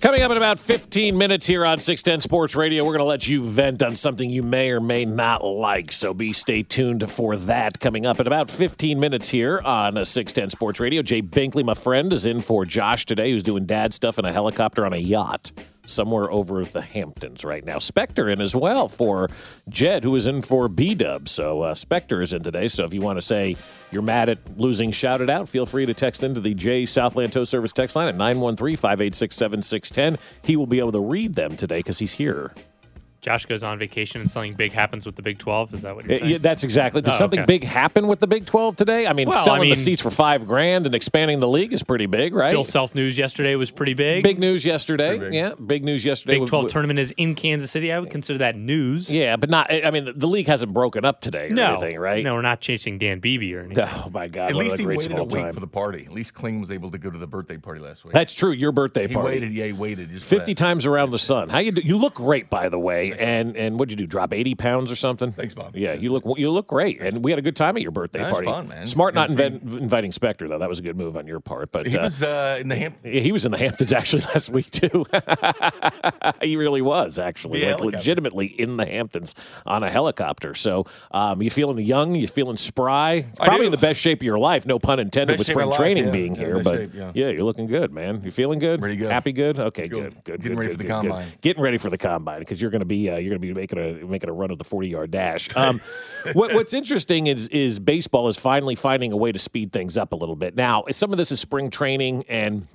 Coming up in about 15 minutes here on 610 Sports Radio, we're going to let you vent on something you may or may not like. So be stay tuned for that coming up in about 15 minutes here on 610 Sports Radio. Jay Binkley, my friend, is in for Josh today, who's doing dad stuff in a helicopter on a yacht somewhere over the Hamptons right now. Spectre in as well for Jed, who is in for B Dub. So uh, Spectre is in today. So if you want to say you're mad at losing, shout it out. Feel free to text into the J Southland Tow Service text line at 913 586 7610. He will be able to read them today because he's here. Josh goes on vacation and something big happens with the Big 12. Is that what you're saying? yeah, that's exactly. Did Oh, something okay. big happen with the Big 12 today? I mean, Well, I selling the seats for five grand and expanding the league is pretty big, right? Bill Self News yesterday was pretty big. Big news yesterday. Big. Yeah, big news yesterday. Big with- 12 with- tournament is in Kansas City. I would consider that news. Yeah, but not. I mean, the league hasn't broken up today or No, anything, right? No, we're not chasing Dan Beebe or anything. Oh my God! At least he waited a week time. for the party. At least Kling was able to go to the birthday party last week. That's true. Your birthday he party. waited. Yeah, he waited. Just Fifty times around the sun. How you do? You look great, by the way. And and what'd you do? Drop eighty pounds or something? Thanks, Bob. Yeah, you look you look great, and we had a good time at your birthday That was party. fun, man. Smart not Good inviting Spectre though. That was a good move on your part. But He uh, was uh, in the Hamptons. He was in the Hamptons actually last week too. he really was actually, like legitimately in the Hamptons on a helicopter. So, um, you feeling young? You feeling spry? Probably in the best shape of your life. No pun intended Best with spring life, training yeah. being Yeah, here, but shape, yeah. you're looking good, man. You feeling good? Ready to go. Happy? Good. Okay, good. Good. Getting good, ready good, for the good, good. combine. Getting ready for the combine because you're going to be uh, you're going to be making a making a run of the 40 yard dash. Um, what, what's interesting is is baseball is finally finding a way to speed things up a little bit. Now, some of this is spring training and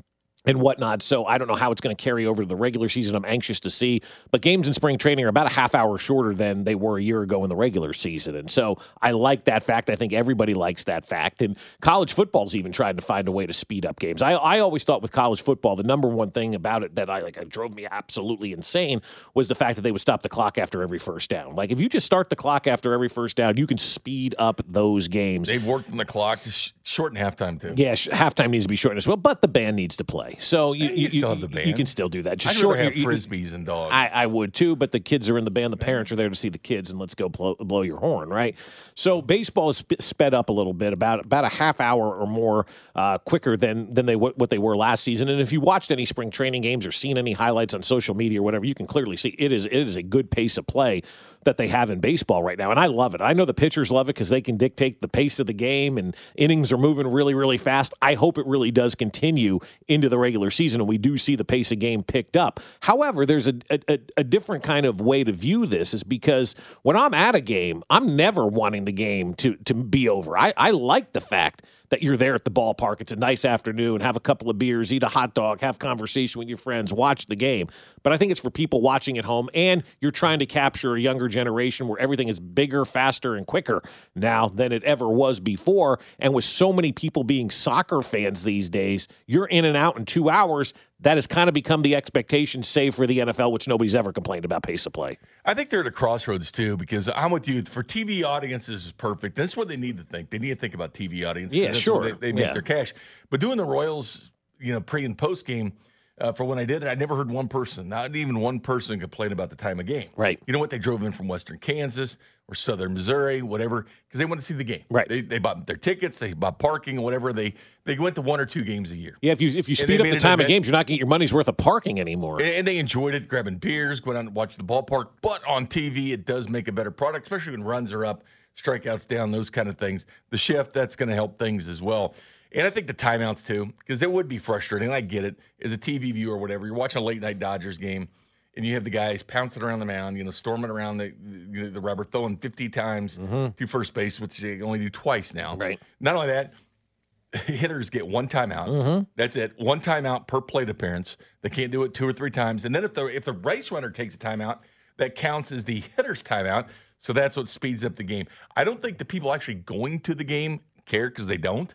and whatnot. So I don't know how it's going to carry over to the regular season. I'm anxious to see. But games in spring training are about a half hour shorter than they were a year ago in the regular season. And so I like that fact. I think everybody likes that fact. And college football's even trying to find a way to speed up games. I, I always thought with college football, the number one thing about it that I like it drove me absolutely insane was the fact that they would stop the clock after every first down. Like if you just start the clock after every first down, you can speed up those games. They've worked on the clock to sh- shorten halftime too. Yeah, sh- halftime needs to be shortened as well, but the band needs to play. So you, you still have the You can still do that. I'd Just rather short have you- you- frisbees and dogs. I, I would too, but the kids are in the band. The parents are there to see the kids, and let's go blow, blow your horn, right? So baseball is sp- sped up a little bit, about about a half hour or more uh, quicker than than they what they were last season. And if you watched any spring training games or seen any highlights on social media or whatever, you can clearly see it is it is a good pace of play that they have in baseball right now, and I love it. I know the pitchers love it because they can dictate the pace of the game, and innings are moving really, really fast. I hope it really does continue into the regular season, and we do see the pace of game picked up. However, there's a, a, a different kind of way to view this, is because when I'm at a game, I'm never wanting the game to to be over. I, I like the fact that you're there at the ballpark. It's a nice afternoon, have a couple of beers, eat a hot dog, have conversation with your friends, watch the game. But I think it's for people watching at home, and you're trying to capture a younger generation where everything is bigger, faster, and quicker now than it ever was before. And with so many people being soccer fans these days, you're in and out in two hours. That has kind of become the expectation, save for the NFL, which nobody's ever complained about pace of play. I think they're at a crossroads too because I'm with you. For TV audiences is perfect. That's what they need to think. They need to think about TV audiences. Yeah, sure. They, they make Yeah. their cash. But doing the Royals, you know, pre and post game. Uh, for when I did it, I never heard one person, not even one person, complain about the time of game. Right. You know what? They drove in from Western Kansas or Southern Missouri, whatever, because they wanted to see the game. Right. They, they bought their tickets, they bought parking, whatever. They they went to one or two games a year. Yeah, if you if you speed up the time of games, you're not getting your money's worth of parking anymore. And and they enjoyed it, grabbing beers, going out and watch the ballpark. But on TV, it does make a better product, especially when runs are up, strikeouts down, those kind of things. The shift, that's going to help things as well. And I think the timeouts too, because it would be frustrating. I get it. As a TV viewer or whatever, you're watching a late night Dodgers game and you have the guys pouncing around the mound, you know, storming around the, the, the rubber, throwing 50 times to first base, which they only do twice now. Mm-hmm. Right. Not only that, hitters get one timeout. Mm-hmm. That's it. One timeout per plate appearance. They can't do it two or three times. And then if the if the race runner takes a timeout, that counts as the hitter's timeout. So that's what speeds up the game. I don't think the people actually going to the game care because they don't.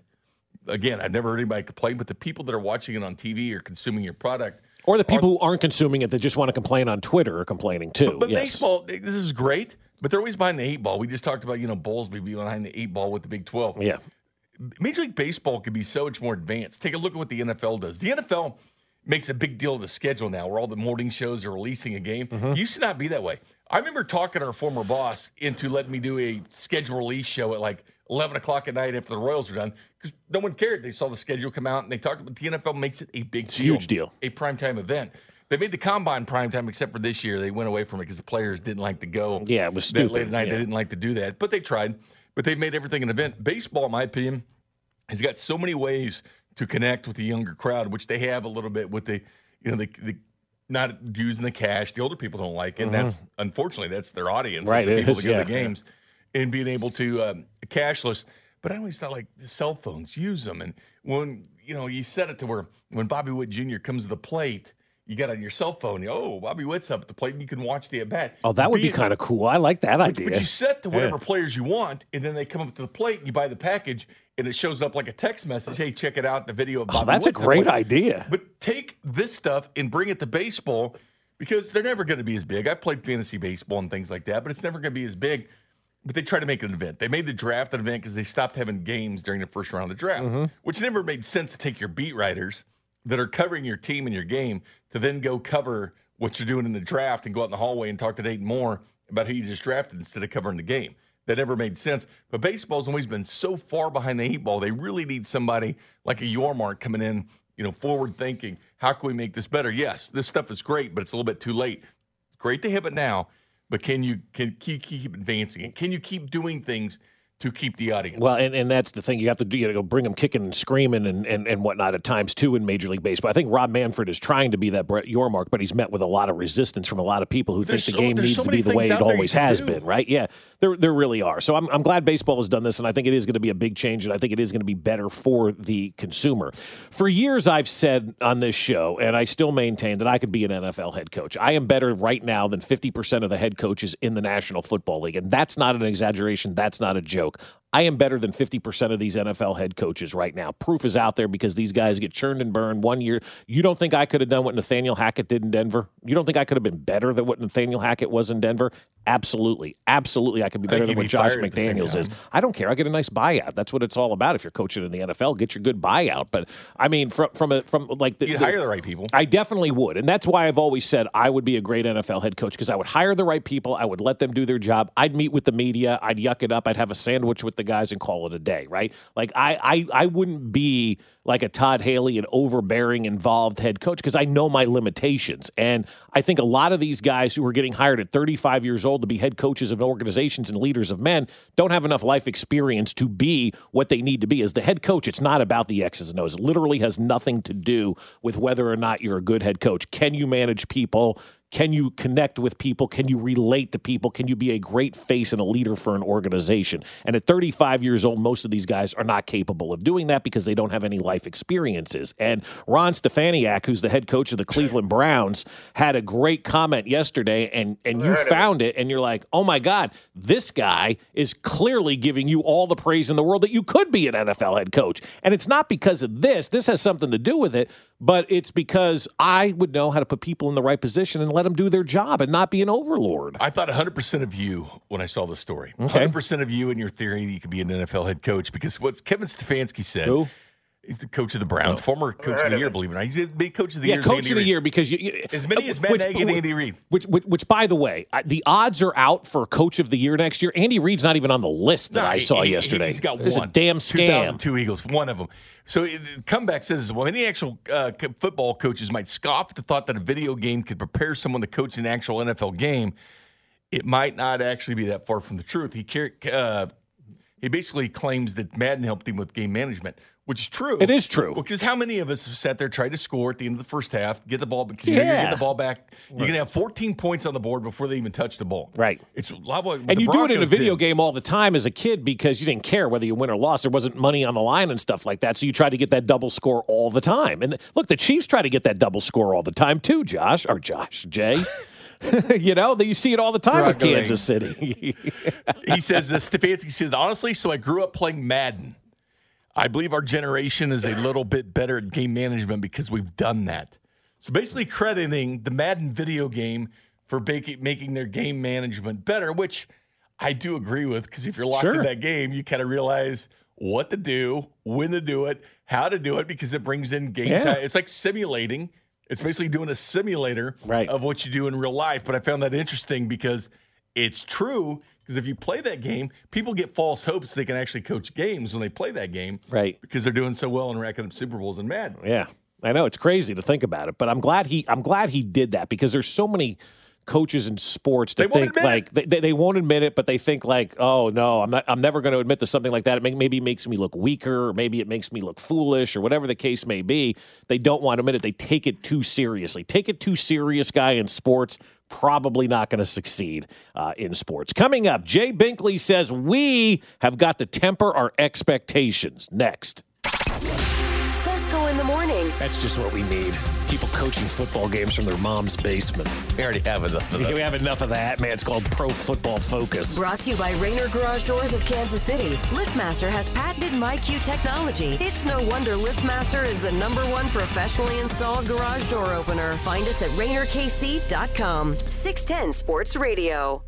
Again, I've never heard anybody complain, but the people that are watching it on TV or consuming your product. Or the people who aren't consuming it that just want to complain on Twitter are complaining too. But yes. baseball, this is great, but they're always behind the eight ball. We just talked about, you know, Bowlesby being behind the eight ball with the Big 12. Yeah. Major League Baseball could be so much more advanced. Take a look at what the NFL does. The NFL makes a big deal of the schedule now, where all the morning shows are releasing a game. Mm-hmm. Used to not be that way. I remember talking to our former boss into letting me do a schedule release show at like 11 o'clock at night after the Royals were done because no one cared. They saw the schedule come out and they talked about the NFL makes it a big a huge deal. a primetime event. They made the combine prime time, except for this year. They went away from it because the players didn't like to go. Yeah, it was that stupid. late at night. Yeah. They didn't like to do that, but they tried. But they've made everything an event. Baseball, in my opinion, has got so many ways to connect with the younger crowd, which they have a little bit with the, you know, the, the not using the cash. The older people don't like it. And that's unfortunately that's their audience. Mm-hmm. Right, the people is, that go to yeah, the games and being able to um, cashless. But I always thought like the cell phones, use them. And when you know you set it to where when Bobby Witt Jr. comes to the plate, you got on your cell phone. You, oh, Bobby Witt's up at the plate, and you can watch the at bat. Oh, that would be kind of cool. I like that idea. But you set to whatever players you want, and then they come up to the plate, and you buy the package, and it shows up like a text message. Hey, check it out, the video of Bobby oh, that's a great idea. But take this stuff and bring it to baseball because they're never going to be as big. I've played fantasy baseball and things like that, but it's never going to be as big. But they tried to make it an event. They made the draft an event because they stopped having games during the first round of the draft, Mm-hmm. which never made sense to take your beat writers that are covering your team and your game to then go cover what you're doing in the draft and go out in the hallway and talk to Dayton Moore about who you just drafted instead of covering the game. That never made sense. But baseball's always been so far behind the eight ball. They really need somebody like a Yormark coming in, you know, forward thinking. How can we make this better? Yes, this stuff is great, but it's a little bit too late. Great to have it now, but can you can keep, keep advancing it? Can you keep doing things to keep the audience? Well, and, and that's the thing. You have to do. You know, go bring them kicking and screaming and, and, and whatnot at times too in Major League Baseball. I think Rob Manfred is trying to be that Brett Yormark, but he's met with a lot of resistance from a lot of people who There's think so- the game needs so to be the way it out there you always has do. been. Right? Yeah, there there really are. So I'm I'm glad baseball has done this, and I think it is going to be a big change, and I think it is going to be better for the consumer. For years, I've said on this show, and I still maintain that I could be an NFL head coach. I am better right now than 50% of the head coaches in the National Football League, and that's not an exaggeration. That's not a joke joke. I am better than 50% of these NFL head coaches right now. Proof is out there because these guys get churned and burned one year. You don't think I could have done what Nathaniel Hackett did in Denver? You don't think I could have been better than what Nathaniel Hackett was in Denver? Absolutely. Absolutely. I could be better than what Josh fired at the same McDaniels is. I don't care. I get a nice buyout. That's what it's all about. If you're coaching in the NFL, get your good buyout. But I mean, from from a, from like the, you hire the right people. I definitely would. And that's why I've always said I would be a great NFL head coach because I would hire the right people. I would let them do their job. I'd meet with the media. I'd yuck it up. I'd have a sandwich with the guys and call it a day, right? Like I I, I wouldn't be like a Todd Haley, an overbearing, involved head coach because I know my limitations. And I think a lot of these guys who are getting hired at 35 years old to be head coaches of organizations and leaders of men don't have enough life experience to be what they need to be. As the head coach, it's not about the X's and O's. It literally has nothing to do with whether or not you're a good head coach. Can you manage people? Can you connect with people? Can you relate to people? Can you be a great face and a leader for an organization? And at 35 years old, most of these guys are not capable of doing that because they don't have any life experiences. And Ron Stefanski, who's the head coach of the Cleveland Browns, had a great comment yesterday, and and you found it, and you're like, oh my God, this guy is clearly giving you all the praise in the world that you could be an NFL head coach. And it's not because of this. This has something to do with it, but it's because I would know how to put people in the right position and let them do their job and not be an overlord. I thought 100% of you when I saw the story. Okay. 100% of you and your theory that you could be an NFL head coach because what's Kevin Stefanski said. Who? He's the coach of the Browns, former coach of the year, believe it or not. He's the coach of the Yeah, year. is coach of the Reid. year because you, you As many as Matt which- Nagy and Andy Reid. Which, which, which, by the way, the odds are out for coach of the year next year. Andy Reid's not even on the list that No, I saw he- yesterday. He's got It's one. a damn scam. 2002 Eagles, one of them. So the comeback says, well, many actual uh, football coaches might scoff at the thought that a video game could prepare someone to coach an actual NFL game. It might not actually be that far from the truth. He uh, he basically claims that Madden helped him with game management, which is true. It is true. Because how many of us have sat there, tried to score at the end of the first half, get the ball, because you're going to get the ball back. You're going to have 14 points on the board before they even touch the ball. Right. It's a lot of what And you do it in a video did. game all the time as a kid because you didn't care whether you win or lost. There wasn't money on the line and stuff like that. So you tried to get that double score all the time. And look, the Chiefs try to get that double score all the time too, Josh, or Josh, Jay. you know, that you see it all the time with Kansas City. he says, uh, Stefanski says, honestly, so I grew up playing Madden. I believe our generation is a little bit better at game management because we've done that. So basically, crediting the Madden video game for baki- making their game management better, which I do agree with because if you're locked Sure. in that game, you kind of realize what to do, when to do it, how to do it because it brings in game Yeah. time. It's like simulating. It's basically doing a simulator Right. of what you do in real life. But I found that interesting because it's true. Because if you play that game, people get false hopes they can actually coach games when they play that game. Right. Because they're doing so well and racking up Super Bowls and Madden. yeah. I know it's crazy to think about it, but I'm glad he I'm glad he did that because there's so many coaches in sports that won't think like they, they, they won't admit it, but they think like, oh no, I'm not, I'm never going to admit to something like that. It may, maybe it makes me look weaker, or maybe it makes me look foolish, or whatever the case may be. They don't want to admit it. They take it too seriously. Take it too serious, guy in sports. Probably not going to succeed uh, in sports. Coming up, Jay Binkley says we have got to temper our expectations. Next. Fescoe in the morning. That's just what we need. People coaching football games from their mom's basement. We already have enough of We that. have enough of that, man. It's called Pro Football Focus. Brought to you by Rainer Garage Doors of Kansas City. LiftMaster has patented MyQ technology. It's no wonder LiftMaster is the number one professionally installed garage door opener. Find us at RainerKC.com. 610 Sports Radio.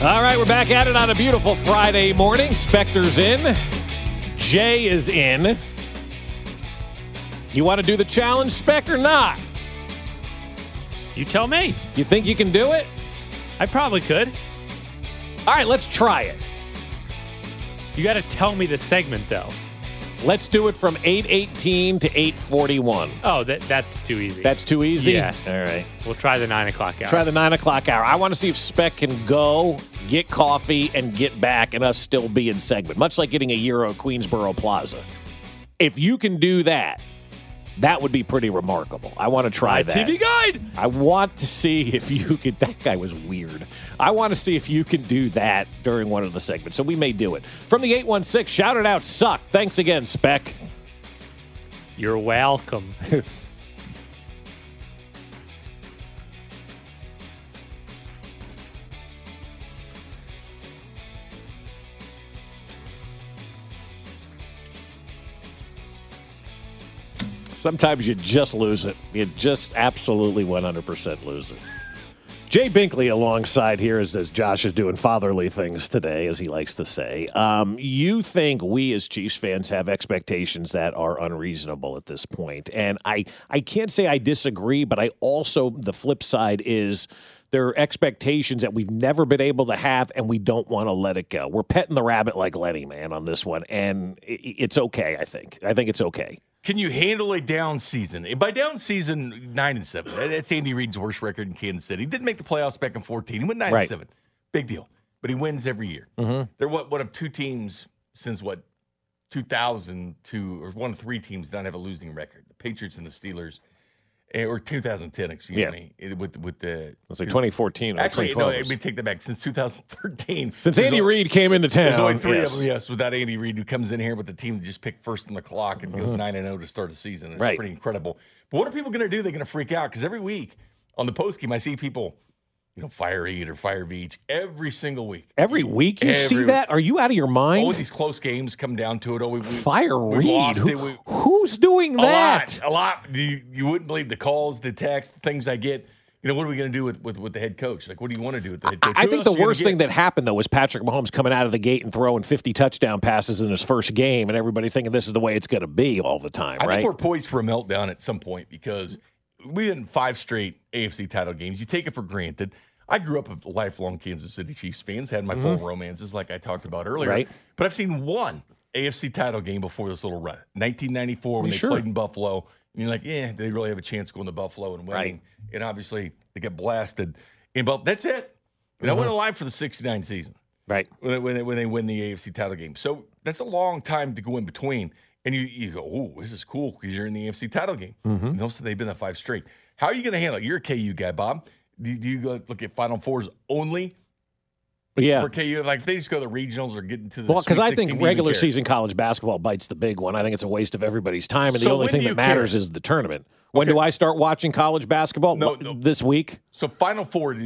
All right, we're back at it on a beautiful Friday morning. Specter's in. Jay is in. You want to do the challenge, Spec, or not? You tell me. You think you can do it? I probably could. All right, let's try it. You got to tell me the segment though. Let's do it from 818 to 841. Oh, that that's too easy. That's too easy? Yeah. All right. We'll try the nine o'clock hour. Try the 9 o'clock hour. I want to see if Spec can go, get coffee, and get back, and us still be in segment, much like getting a Euro Queensboro Plaza. If you can do that, that would be pretty remarkable. I want to try My that. TV guide. I want to see if you could. That guy was weird. I want to see if you can do that during one of the segments. So we may do it. From the 816, shout it out, suck. Thanks again, Spec. You're welcome. Sometimes you just lose it. You just absolutely 100% lose it. Jay Binkley alongside here as, as Josh is doing fatherly things today, as he likes to say. Um, you think we as Chiefs fans have expectations that are unreasonable at this point. And I, I can't say I disagree, but I also, the flip side is there are expectations that we've never been able to have, and we don't want to let it go. We're petting the rabbit like Lenny, man, on this one. And i- it's okay, I think. I think it's okay. Can you handle a down season? And by down season, nine and seven. That's Andy Reid's worst record in Kansas City. He didn't make the playoffs back in fourteen. He went nine Right. and seven. Big deal. But he wins every year. Mm-hmm. They're what one of two teams since what two thousand two or one of three teams that don't have a losing record. The Patriots and the Steelers. Eh, Or 2010, excuse Yeah. me, eh, with with the It's like 2014 or actually no, 2012. we take that back since 2013. Since Andy Reid came into town, there's only three yes. of them, yes, without Andy Reid, who comes in here with the team that just picked first on the clock and goes 9 and 0 to start the season. It's. Right. pretty incredible. But what are people going to do? They're going to freak out because every week on the post game, I see people, you know, fire Eat or fire Veach every single week. Every week you see Every- that? Are you out of your mind? All these close games come down to it. Oh, we, we, Fire we Reid. Who- We- who's doing a that? lot, a lot. You, you wouldn't believe the calls, the texts, the things I get. You know, what are we going to do with, with, with the head coach? Like, what do you want to do with the head coach? I Who think the worst thing that happened though was Patrick Mahomes coming out of the gate and throwing 50 touchdown passes in his first game, and everybody thinking this is the way it's going to be all the time, I right? think we're poised for a meltdown at some point because we in five straight AFC title games. You take it for granted. I grew up a lifelong Kansas City Chiefs fans, had my full romances like I talked about earlier. Mm-hmm. Right. But I've seen one AFC title game before this little run. 1994 when they Sure. played in Buffalo. And you're like, yeah, they really have a chance going to Buffalo and winning. Right. And obviously they get blasted. And but that's it. And I Mm-hmm. went alive for the 69 season right. when they, when when they win the AFC title game. So that's a long time to go in between. And you, you go, oh, this is cool because you're in the AFC title game. Mm-hmm. And also, they've been the five straight. How are you going to handle it? You're a KU guy, Bob. Do, you go look at Final Fours only Yeah. for KU? Like if they just go to the regionals or get into the Well, because I think do you even regular season college basketball bites the big one. I think it's a waste of everybody's time, and the only thing that matters care? is the tournament. When Okay. do I start watching college basketball? No, no. This week? So Final Four.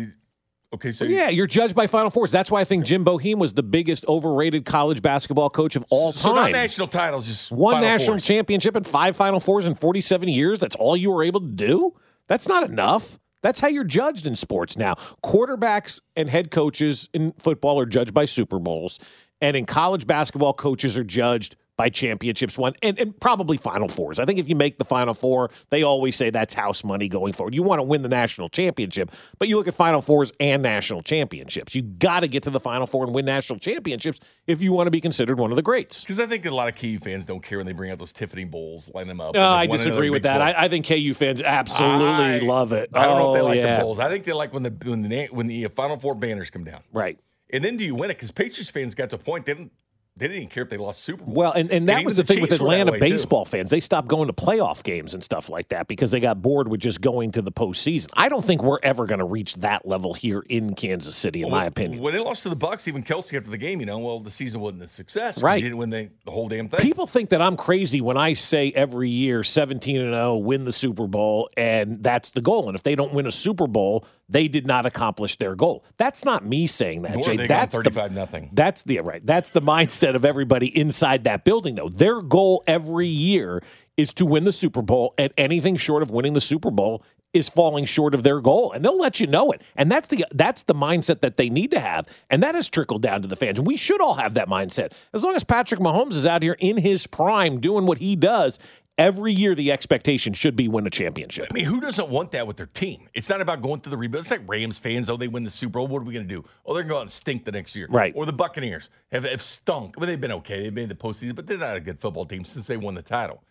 Okay, so Yeah, you're judged by Final Fours. That's why I think Jim Boeheim was the biggest overrated college basketball coach of all time. so not national titles, just One Final national Fours. championship and five Final Fours in 47 years. That's all you were able to do? That's not enough. That's how you're judged in sports now. Quarterbacks and head coaches in football are judged by Super Bowls, and in college basketball, coaches are judged by championships won and, and probably Final Fours. I think if you make the Final Four, they always say that's house money going forward. You want to win the national championship, but you look at Final Fours and national championships. You got to get to the Final Four and win national championships if you want to be considered one of the greats. Because I think a lot of KU fans don't care when they bring out those Tiffany bowls, line them up. Oh, no, I disagree with that. I, I, think KU fans absolutely I, love it. I don't oh, know if they oh, like yeah. the bowls. I think they like when the when the when the Final Four banners come down. Right. And then do you win it? Because Patriots fans got to a point they didn't they didn't even care if they lost Super Bowl. Well, and, and that And was the even thing with Chiefs were that Atlanta way, too. baseball fans. They stopped going to playoff games and stuff like that because they got bored with just going to the postseason. I don't think we're ever going to reach that level here in Kansas City, in my opinion. When they lost to the Bucks, even Kelce after the game, you know, well, the season wasn't a success. Right. You didn't win the, the whole damn thing. People think that I'm crazy when I say every year 17 and 0 win the Super Bowl and that's the goal. And if they don't win a Super Bowl, they did not accomplish their goal. That's not me saying that, Nor Jay. That's the 35 nothing. That's the right. That's the mindset of everybody inside that building, though. Their goal every year is to win the Super Bowl, and anything short of winning the Super Bowl is falling short of their goal, and they'll let you know it. And that's the that's the mindset that they need to have, and that has trickled down to the fans. And we should all have that mindset. As long as Patrick Mahomes is out here in his prime doing what he does. Every year, the expectation should be win a championship. I mean, who doesn't want that with their team? It's not about going through the rebuild. It's like Rams fans. Oh, they win the Super Bowl. What are we going to do? Oh, they're going to go out and stink the next year. Right. Or the Buccaneers have, have stunk. I mean, they've been okay. They've made the postseason, but they're not a good football team since they won the title.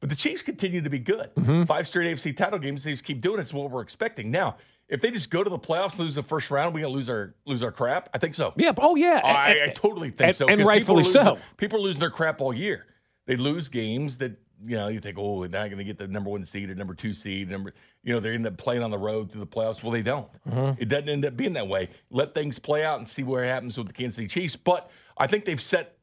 But the Chiefs continue to be good. Mm-hmm. Five straight AFC title games. They just keep doing it. It's what we're expecting. Now, if they just go to the playoffs, lose the first round, we going to lose our lose our crap. I think so. Yeah. Oh, yeah. I, And- I totally think and- so. And rightfully losing- so. People are losing their crap all year. They lose games that you know you think, oh, they're not going to get the number one seed or number two seed. Number, you know, they end up playing on the road through the playoffs. Well, they don't. Mm-hmm. It doesn't end up being that way. Let things play out and see what happens with the Kansas City Chiefs. But I think they've set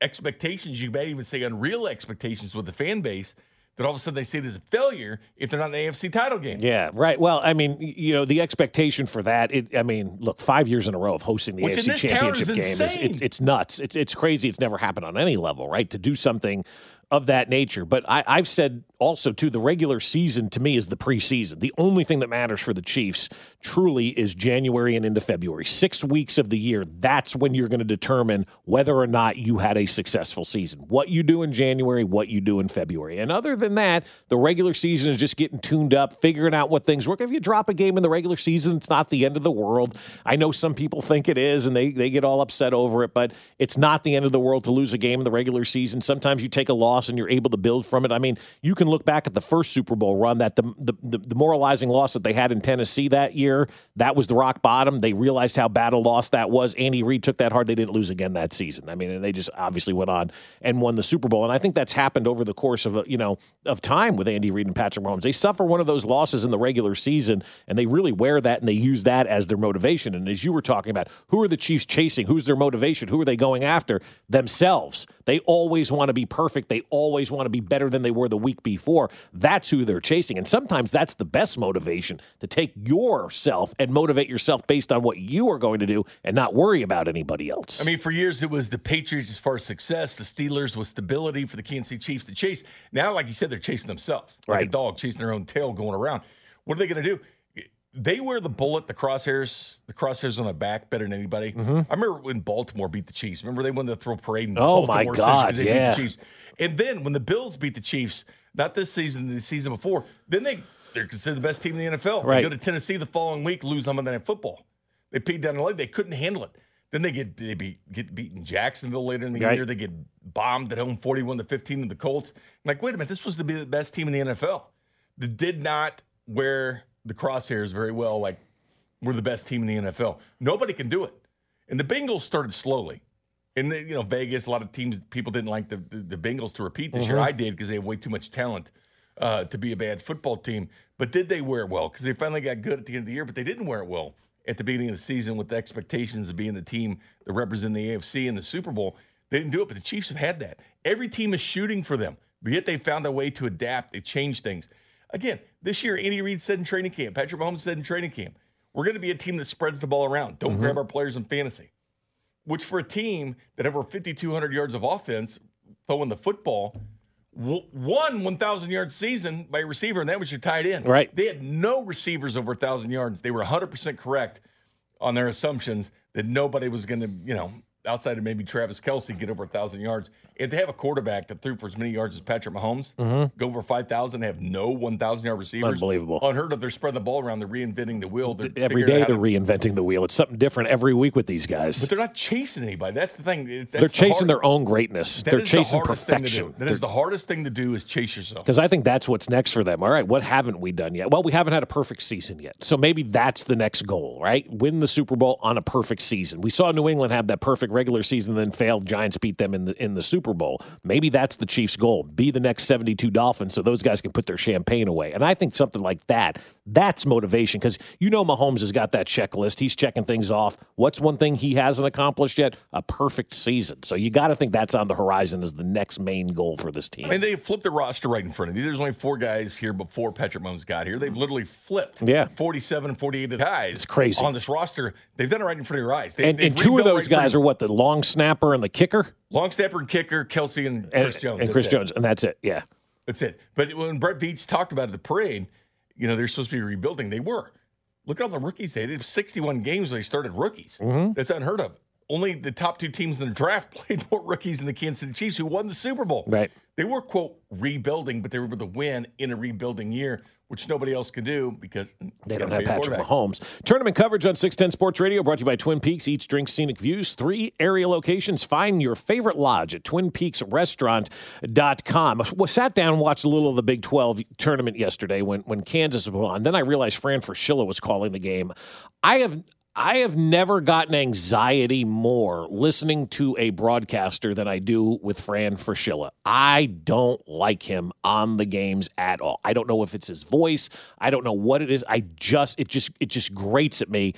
expectations. You may even say unreal expectations with the fan base. That all of a sudden they see it as a failure if they're not in the AFC title game. Yeah, right. Well, I mean, you know, the expectation for that. It, I mean, look, five years in a row of hosting the Which AFC town is Championship game is it's, it's nuts. It's it's crazy. It's never happened on any level, right? To do something of that nature. But I, I've said also too, the regular season to me is the preseason. The only thing that matters for the Chiefs truly is January and into February. Six weeks of the year. That's when you're going to determine whether or not you had a successful season. What you do in January, what you do in February. And other than that, the regular season is just getting tuned up, figuring out what things work. If you drop a game in the regular season, it's not the end of the world. I know some people think it is and they, they get all upset over it, but it's not the end of the world to lose a game in the regular season. Sometimes you take a loss and you're able to build from it. I mean, you can look back at the first Super Bowl run, that the, the, the demoralizing loss that they had in Tennessee that year, that was the rock bottom. They realized how bad a loss that was. Andy Reid took that hard. They didn't lose again that season. I mean, they just obviously went on and won the Super Bowl. And I think that's happened over the course of, uh, you know, of time with Andy Reid and Patrick Mahomes. They suffer one of those losses in the regular season and they really wear that and they use that as their motivation. And as you were talking about, who are the Chiefs chasing? Who's their motivation? Who are they going after? Themselves. They always want to be perfect. They always want to be better than they were the week before. That's who they're chasing. And sometimes that's the best motivation to take yourself and motivate yourself based on what you are going to do and not worry about anybody else. I mean, for years it was the Patriots as far as success, the Steelers was stability for the Kansas City Chiefs to chase. Now, like you said, they're chasing themselves, like a dog chasing their own tail going around. What are they going to do? They wear the bullet, the crosshairs, the crosshairs on the back better than anybody. I remember when Baltimore beat the Chiefs. Remember they won the throw parade in Mm-hmm. Oh, my God, yeah. beat the Chiefs. And then when the Bills beat the Chiefs, not this season, the season before, then they they're considered the best team in the NFL. Right. They go to Tennessee the following week, lose on Monday Night Football. They peed down the leg. They couldn't handle it. Then they get they beat, get beaten Jacksonville later in the Right. year. They get bombed at home, forty-one to fifteen to the Colts. I'm like, wait a minute, this was to be the best team in the NFL. They did not wear the crosshairs very well. Like we're the best team in the NFL. Nobody can do it. And the Bengals started slowly. And uh, you know, Vegas, a lot of teams, people didn't like the the, the Bengals to repeat this year. Mm-hmm. I did because they have way too much talent uh, to be a bad football team. But did they wear it well? Because they finally got good at the end of the year, but they didn't wear it well at the beginning of the season with the expectations of being the team that represent the AFC in the Super Bowl. They didn't do it, but the Chiefs have had that. Every team is shooting for them, but yet they found a way to adapt. They changed things. Again, this year, Andy Reid said in training camp, Patrick Mahomes said in training camp, we're going to be a team that spreads the ball around. Don't mm-hmm. grab our players in fantasy. Which for a team that have over 5,200 yards of offense throwing the football, one 1,000 yard season by a receiver, and that was your tight end. Right. They had no receivers over 1,000 yards. They were 100% correct on their assumptions that nobody was going to, you know, outside of maybe Travis Kelce, get over thousand yards. If they have a quarterback that threw for as many yards as Patrick Mahomes, go over five thousand, have no one thousand yard receivers, Mm-hmm. Unbelievable. unheard of. They're spreading the ball around. They're reinventing the wheel. They're Every day they're to- reinventing the wheel. It's something different every week with these guys. but they're not chasing anybody. That's the thing. That's they're the chasing hard- their own greatness. that They're the chasing hardest thing to do. perfection. That is the hardest thing to do is chase yourself. Because I think that's what's next for them. All right, what haven't we done yet? Well, we haven't had a perfect season yet. So maybe that's the next goal, right? Win the Super Bowl on a perfect season. We saw New England have that perfect regular season, then failed. Giants beat them in the in the Super Bowl. Maybe that's the Chiefs' goal: be the next seventy-two Dolphins, so those guys can put their champagne away. And I think something like that, that's motivation. Because you know Mahomes has got that checklist. He's checking things off. What's one thing he hasn't accomplished yet? A perfect season. So you got to think that's on the horizon as the next main goal for this team. I mean, they flipped the roster right in front of you. There's only four guys here before Patrick Mahomes got here. They've literally flipped Yeah. 47 and 48 guys. It's crazy. On this roster. They've done it right in front of your eyes. They, and, and two of those right guys are what the long snapper and the kicker long snapper and kicker, Kelce and and Chris Jones. and Chris it. Jones, and that's it. Yeah, That's it. But when Brett Veach talked about the parade, you know, they're supposed to be rebuilding. They were. Look at all the rookies they did. 61 games when they started rookies. Mm-hmm. That's unheard of. Only the top two teams in the draft played more rookies than the Kansas City Chiefs, who won the Super Bowl. Right. They were, quote, rebuilding, but they were able to win in a rebuilding year, which nobody else could do because they don't have Patrick. Mahomes. Tournament coverage on 610 Sports Radio brought to you by Twin Peaks. Each drink scenic views, three area locations. Find your favorite lodge at twinpeaksrestaurant.com. I sat down and watched a little of the Big 12 tournament yesterday when, when Kansas was on. Then I realized Fran Fraschilla was calling the game. I have I have never gotten anxiety more listening to a broadcaster than I do with Fran Fraschilla. I don't like him on the games at all. I don't know if it's his voice. I don't know what it is. I just it just it just grates at me.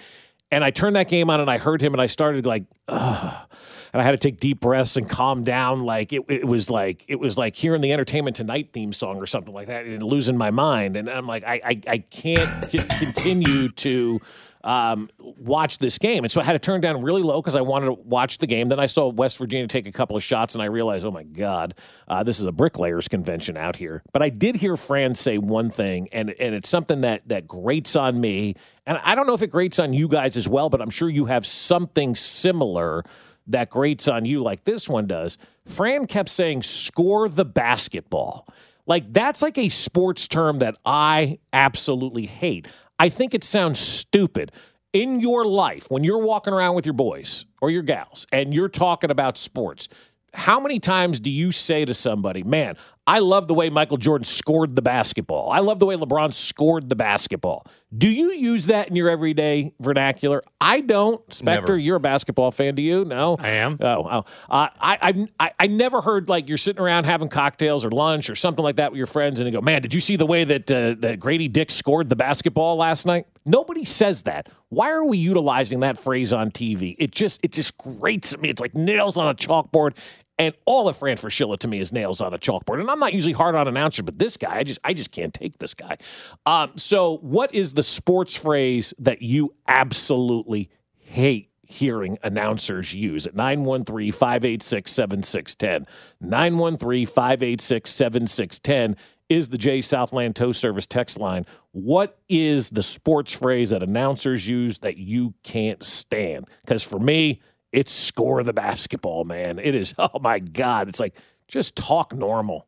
And I turned that game on and I heard him and I started like, ugh. And I had to take deep breaths and calm down. Like it, it was like it was like hearing the Entertainment Tonight theme song or something like that and losing my mind. And I'm like, I I, I can't c- continue to um, watch this game. And so I had to turn down really low because I wanted to watch the game. Then I saw West Virginia take a couple of shots and I realized, oh my God, uh, this is a bricklayers convention out here. But I did hear Fran say one thing, and, and it's something that, that grates on me. And I don't know if it grates on you guys as well, but I'm sure you have something similar that grates on you like this one does. Fran kept saying, score the basketball. Like that's like a sports term that I absolutely hate. I think it sounds stupid. In your life, when you're walking around with your boys or your gals and you're talking about sports, how many times do you say to somebody, man, I love the way Michael Jordan scored the basketball. I love the way LeBron scored the basketball. Do you use that in your everyday vernacular? I don't. Spectre, Never. you're a basketball fan. Do you? No. I am. Oh, oh. Uh, I, I've, I, I never heard like you're sitting around having cocktails or lunch or something like that with your friends, and you go, "Man, did you see the way that uh, that Grady Dick scored the basketball last night?" Nobody says that. Why are we utilizing that phrase on TV? It just it just grates at me. It's like nails on a chalkboard. And all of Fran Fraschilla to me is nails on a chalkboard. And I'm not usually hard on announcers, but this guy, I just I just can't take this guy. Um, so, what is the sports phrase that you absolutely hate hearing announcers use at 913 586 7610. 913 586 7610 is the J Southland Tow Service text line. What is the sports phrase that announcers use that you can't stand? Because for me, it's score the basketball, man. It is, oh my God. It's like, just talk normal.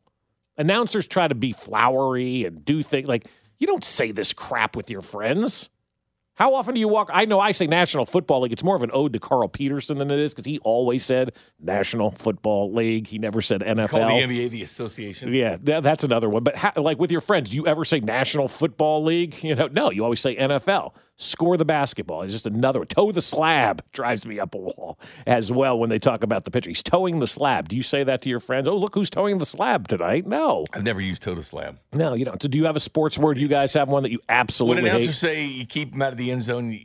Announcers try to be flowery and do things like, you don't say this crap with your friends. How often do you walk? I know I say National Football League. It's more of an ode to Carl Peterson than it is because he always said National Football League. He never said Call the NBA the association. Yeah, that, that's another one. But ha- like with your friends, do you ever say National Football League? You know, no, you always say NFL. Score the basketball. It's just another one. Toe the slab drives me up a wall as well when they talk about the pitcher. He's towing the slab. Do you say that to your friends? Oh, look who's towing the slab tonight. No, I've never used toe the Slab. no, you don't. So do you have a sports word? You guys have one that you When absolutely announcers hate? say you keep them out of the end zone, you,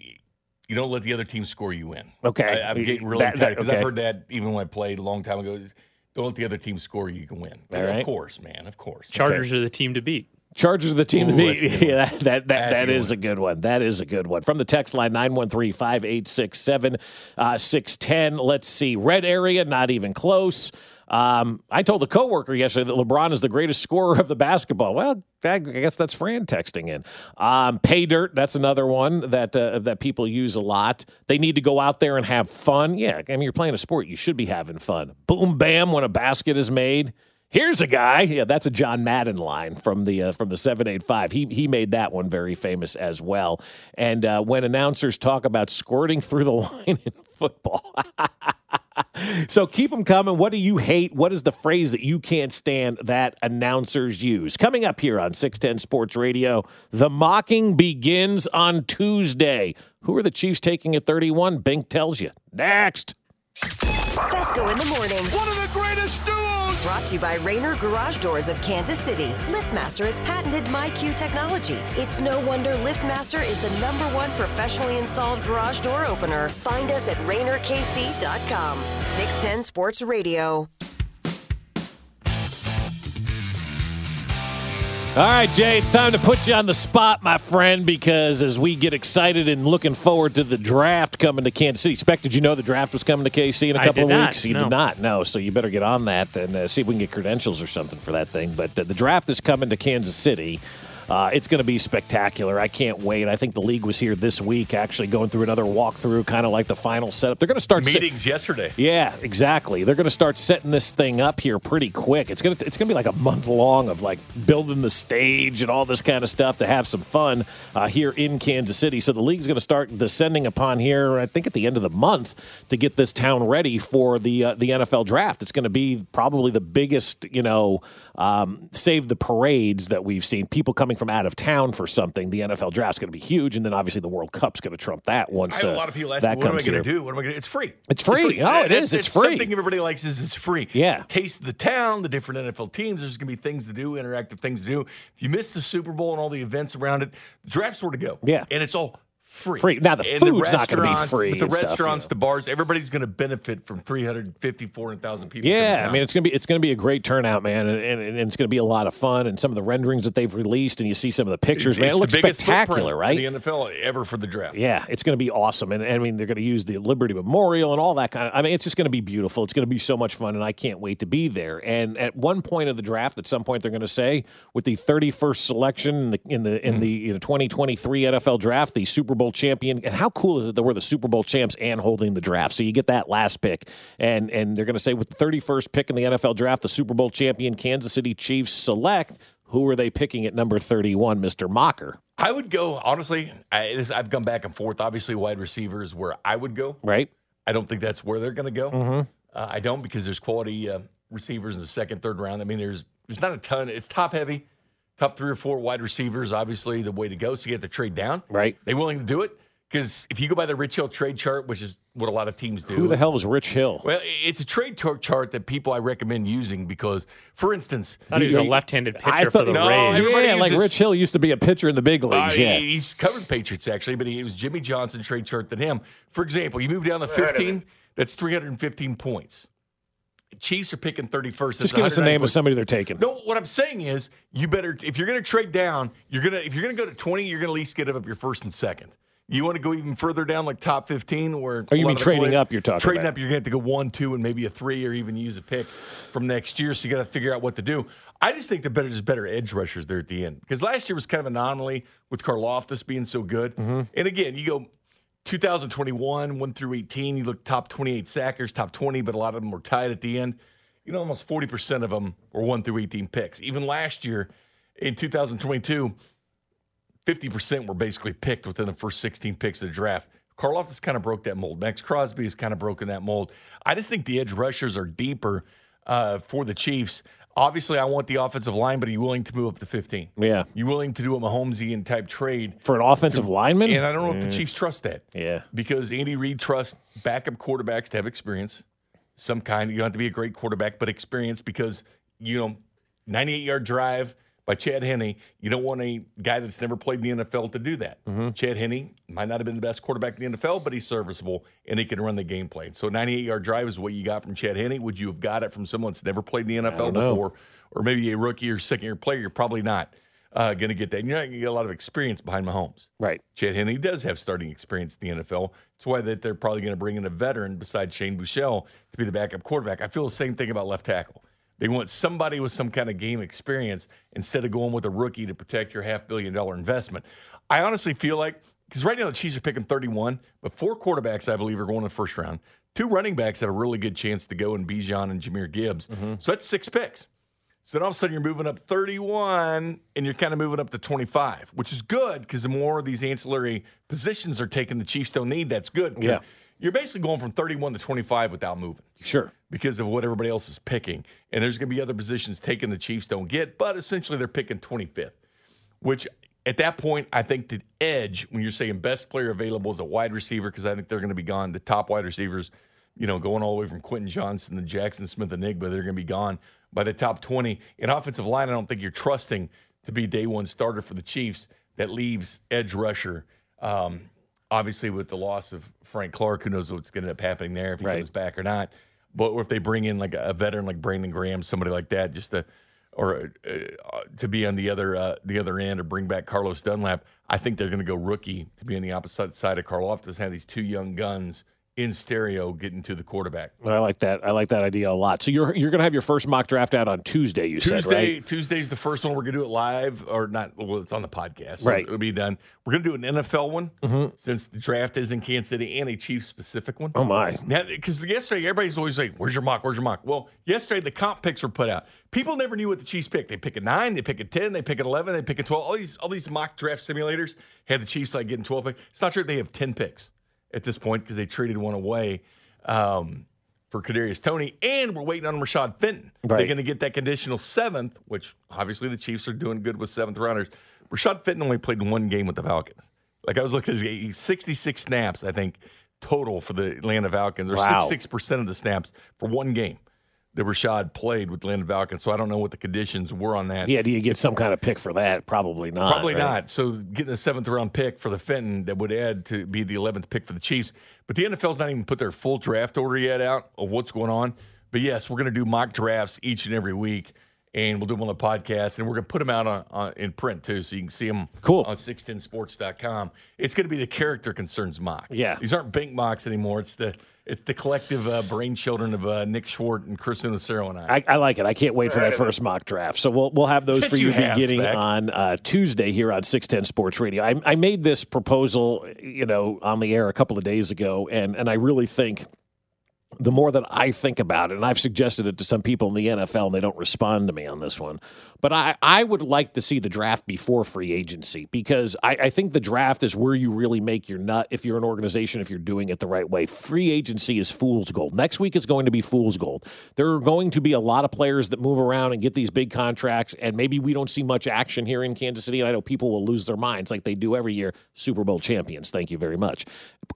you don't let the other team score, you win. Okay. I, am getting really That- tight that- because okay. I've heard that even when I played a long time ago. Don't let the other team score, you can win. All right. Of course, man. Of course. Chargers are the team to beat. Chargers are the team to beat. that's a good one. Yeah, that that that, that good a good one. That is a good one. From the text line 913-586-7610. Let's see. Red area, not even close. Um, I told a coworker yesterday that LeBron is the greatest scorer of the basketball. Well, I guess that's Fran texting in. Um, pay dirt. That's another one that uh, that people use a lot. They need to go out there and have fun. Yeah, I mean you're playing a sport. You should be having fun. Boom, bam, when a basket is made. Here's a guy. Yeah, that's a John Madden line from the uh, from the seven eight five. He he made that one very famous as well. And uh, when announcers talk about squirting through the line in football. so keep them coming. What do you hate? What is the phrase that you can't stand that announcers use? Coming up here on 610 Sports Radio, the mocking begins on Tuesday. Who are the Chiefs taking at 31? Bink tells you. Next. Fescoe in the morning. One of the greatest duos. Brought to you by Rainer Garage Doors of Kansas City. LiftMaster has patented MyQ technology. It's no wonder LiftMaster is the number one professionally installed garage door opener. Find us at RainerKC.com. 610 Sports Radio. All right, Jay, it's time to put you on the spot, my friend, because as we get excited and looking forward to the draft coming to Kansas City, Spec, did you know the draft was coming to KC in a couple of not, weeks? You no. did not, no. So you better get on that and uh, see if we can get credentials or something for that thing. But uh, the draft is coming to Kansas City. Uh, it's going to be spectacular. I can't wait. I think the league was here this week, actually going through another walkthrough, kind of like the final setup. They're going to start set- Meetings yesterday. yeah, exactly. They're going to start setting this thing up here pretty quick. It's going to it's going to be like a month long of like building the stage and all this kind of stuff to have some fun uh, here in Kansas City. So the league's going to start descending upon here. I think at the end of the month to get this town ready for the uh, the NFL draft. It's going to be probably the biggest, you know, um, save the parades that we've seen. People coming from out of town for something. The NFL draft's going to be huge, and then obviously the World Cup's going to trump that once. Uh, a lot of people ask that me, what am I going to do? What am I going to do? It's free. It's free. Oh, it is. It's free. Something everybody likes is it's free. Yeah. Taste of the town, the different NFL teams. There's going to be things to do, interactive things to do. If you missed the Super Bowl and all the events around it, the draft's where to go. Yeah. And it's all free. Free. Now, the And food's not gonna be free But the stuff, restaurants, you know. the bars, everybody's going to benefit from 350, 400,000 people. Yeah, I mean it's gonna be it's gonna be a great turnout, man, and, and, and it's gonna be a lot of fun. And some of the renderings that they've released, and you see some of the pictures, It's man, it looks spectacular, right? the NFL ever for the draft. Yeah, it's going to be awesome, and, and I mean they're going to use the Liberty Memorial and all that kind of. I mean, it's just going to be beautiful. It's going to be so much fun, and I can't wait to be there. And at one point of the draft, at some point, they're going to say with the 31st selection in the in the in hmm. the you know, 2023 NFL draft, the Super Bowl champion. And how cool is it that we're the Super Bowl champs and holding the draft? So you get that last pick, and and they're going to say with the 31st pick in the NFL draft, the Super Bowl champion Kansas City Chiefs select. Who are they picking at number 31, Mr. Mocker? I would go, honestly, I, this, I've gone back and forth. Obviously, wide receivers where I would go. Right? I don't think that's where they're going to go. Mm-hmm. Uh, I don't because there's quality uh, receivers in the second, third round. I mean, there's there's not a ton. It's top heavy, top three or four wide receivers. Obviously, the way to go. So you have to trade down. Right. They willing to do it because if you go by the Rich Hill trade chart, which is what a lot of teams do. Who the hell was Rich Hill? Well, it's a trade tar- chart that people I recommend using because, for instance, I thought he was a left-handed I pitcher for the No, Rays. everybody Yeah, like Rich Hill used to be a pitcher in the big Uh, leagues. yeah. He's covered Patriots actually, but he, it was Jimmy Johnson trade chart than him. For example, you move down to 15, that's 315 points. Chiefs are picking 31st. Just give us the name of somebody they're taking. No, what I'm saying is, you better if you're going to trade down, you're gonna if you're going to go to 20, you're going to at least get up your first and second. You want to go even further down, like top 15, where Oh, you mean trading players- up you're talking trading about. up. You're going to have to go one, two, and maybe a three, or even use a pick from next year. So you got to figure out what to do. I just think the better is better edge rushers there at the end because last year was kind of an anomaly with Karlaftis being so good. Mm-hmm. And again, you go 2021, 1 through 18, you look top 28 sackers, top 20, but a lot of them were tied at the end. You know, almost 40% of them were 1 through 18 picks. Even last year in 2022, 50% were basically picked within the first 16 picks of the draft. Karlaftis kind of broke that mold. Maxx Crosby has kind of broken that mold. I just think the edge rushers are deeper uh, for the Chiefs. Obviously, I want the offensive line, but are you willing to move up to 15? Yeah. You willing to do a Mahomesian type trade? For an offensive lineman? And I don't know if the Chiefs trust that. Yeah. Because Andy Reid trusts backup quarterbacks to have experience, some kind. You don't have to be a great quarterback, but experience because, you know, 98 yard drive by Chad Henne, you don't want a guy that's never played in the NFL to do that. Chad Henne might not have been the best quarterback in the NFL, but he's serviceable and he can run the game plan. So 98 yard drive is what you got from Chad Henne. Would you have got it from someone that's never played in the NFL before? Or maybe a rookie or second year player? You're probably not. uh, going to get that. You're not going to get a lot of experience behind Mahomes. Right. Chad Henne does have starting experience in the NFL. It's why that they're probably going to bring in a veteran besides Shane Buechele to be the backup quarterback. I feel the same thing about left tackle. They want somebody with some kind of game experience instead of going with a rookie to protect your half billion dollar investment. I honestly feel like because right now the Chiefs are picking 31, but four quarterbacks I believe are going in the first round. Two running backs have a really good chance to go in Bijan and Jahmyr Gibbs. Mm-hmm. So that's six picks. So then all of a sudden you're moving up 31 and you're kind of moving up to 25, which is good because the more of these ancillary positions are taken, the Chiefs don't need. That's good. Yeah. You're basically going from 31 to 25 without moving Sure. because of what everybody else is picking. And there's going to be other positions taken the Chiefs don't get, but essentially they're picking 25th, which at that point, I think the edge, when you're saying best player available is a wide receiver, because I think they're going to be gone. The top wide receivers, you know, going all the way from Quentin Johnston to Jackson Smith-Njigba, they're going to be gone by the top 20. In offensive line, I don't think you're trusting to be day one starter for the Chiefs. That leaves edge rusher. Um, obviously, with the loss of Frank Clark, who knows what's going to end up happening there if he Right. comes back or not. But if they bring in like a, veteran like Brandon Graham, somebody like that, just to or uh, uh, to be on the other uh, the other end or bring back Carlos Dunlap, I think they're going to go rookie to be on the opposite side of Karlaftis. Have these two young guns in stereo getting to the quarterback. I like that. I like that idea a lot. So you're you're going to have your first mock draft out on Tuesday. You said Tuesday, right? Tuesday's the first one. We're gonna do it live or not? Well, it's on the podcast, so Right. It'll be done. We're gonna do an NFL one mm-hmm. since the draft is in Kansas City and a Chiefs specific one. Oh my! Because yesterday everybody's always like, "Where's your mock? Where's your mock?" Well, yesterday the comp picks were put out. People never knew what the Chiefs picked. They pick a nine, they pick a ten, they pick an eleven, they pick a twelve. All these all these mock draft simulators had the Chiefs like getting twelve picks. It's not true. They have ten picks at this point because they traded one away um, for Kadarius Toney, and we're waiting on Rashad Fenton. They're going to get that conditional seventh, which obviously the Chiefs are doing good with seventh rounders. Rashad Fenton only played one game with the Falcons. Like I was looking, he's 66 snaps, I think, total for the Atlanta Falcons, or Wow. 66% of the snaps for one game that Rashad played with Atlanta Falcons. So I don't know what the conditions were on that. Yeah, do you get some kind of pick for that? Probably not. Probably right? not. So getting a seventh round pick for the Fenton that would add to be the eleventh pick for the Chiefs. But the NFL's not even put their full draft order yet out of what's going on. But yes, we're going to do mock drafts each and every week, and we'll do them on the podcast, and we're going to put them out on, on in print too, so you can see them Cool. on 610sports.com. It's going to be the character concerns mock. Yeah. these aren't bank mocks anymore. It's the it's the collective uh, brain children of uh, Nick Schwartz and Chris Unicero and I. I, I like it. I can't wait for that first mock draft. So we'll we'll have those for you, you have, beginning Spec. on uh, Tuesday here on Six Ten Sports Radio. I, I made this proposal, you know, on the air a couple of days ago, and and I really think the more that I think about it, and I've suggested it to some people in the NFL, and they don't respond to me on this one. But I, I would like to see the draft before free agency because I, I think the draft is where you really make your nut if you're an organization, if you're doing it the right way. Free agency is fool's gold. Next week is going to be fool's gold. There are going to be a lot of players that move around and get these big contracts, and maybe we don't see much action here in Kansas City. And I know people will lose their minds like they do every year. Super Bowl champions. Thank you very much.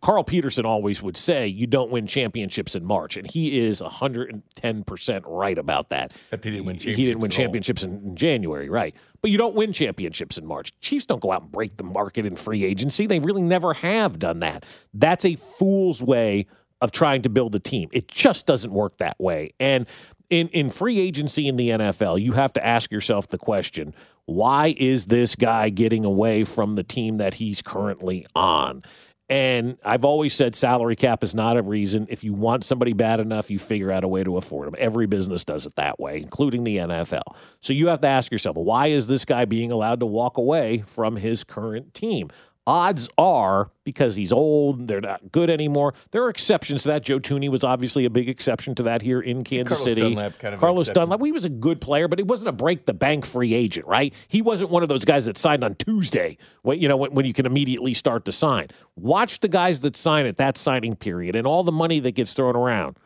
Carl Peterson always would say, you don't win championships in March. And he is 110% right about that. Except he didn't win He didn't win championships championships in, in January, right? But you don't win championships in March. Chiefs don't go out and break the market in free agency. They really never have done that. That's a fool's way of trying to build a team. It just doesn't work that way. And in, in free agency in the NFL, you have to ask yourself the question why is this guy getting away from the team that he's currently on? And I've always said salary cap is not a reason. If you want somebody bad enough, you figure out a way to afford them. Every business does it that way, including the NFL. So you have to ask yourself, why is this guy being allowed to walk away from his current team? Odds are because he's old, they're not good anymore. There are exceptions to that. Joe Thuney was obviously a big exception to that here in Kansas Carlos City. Dunlap kind of Carlos exception. Dunlap, he was a good player, but he wasn't a break the bank free agent, right? He wasn't one of those guys that signed on Tuesday, when, you know, when, when you can immediately start to sign. Watch the guys that sign at that signing period and all the money that gets thrown around.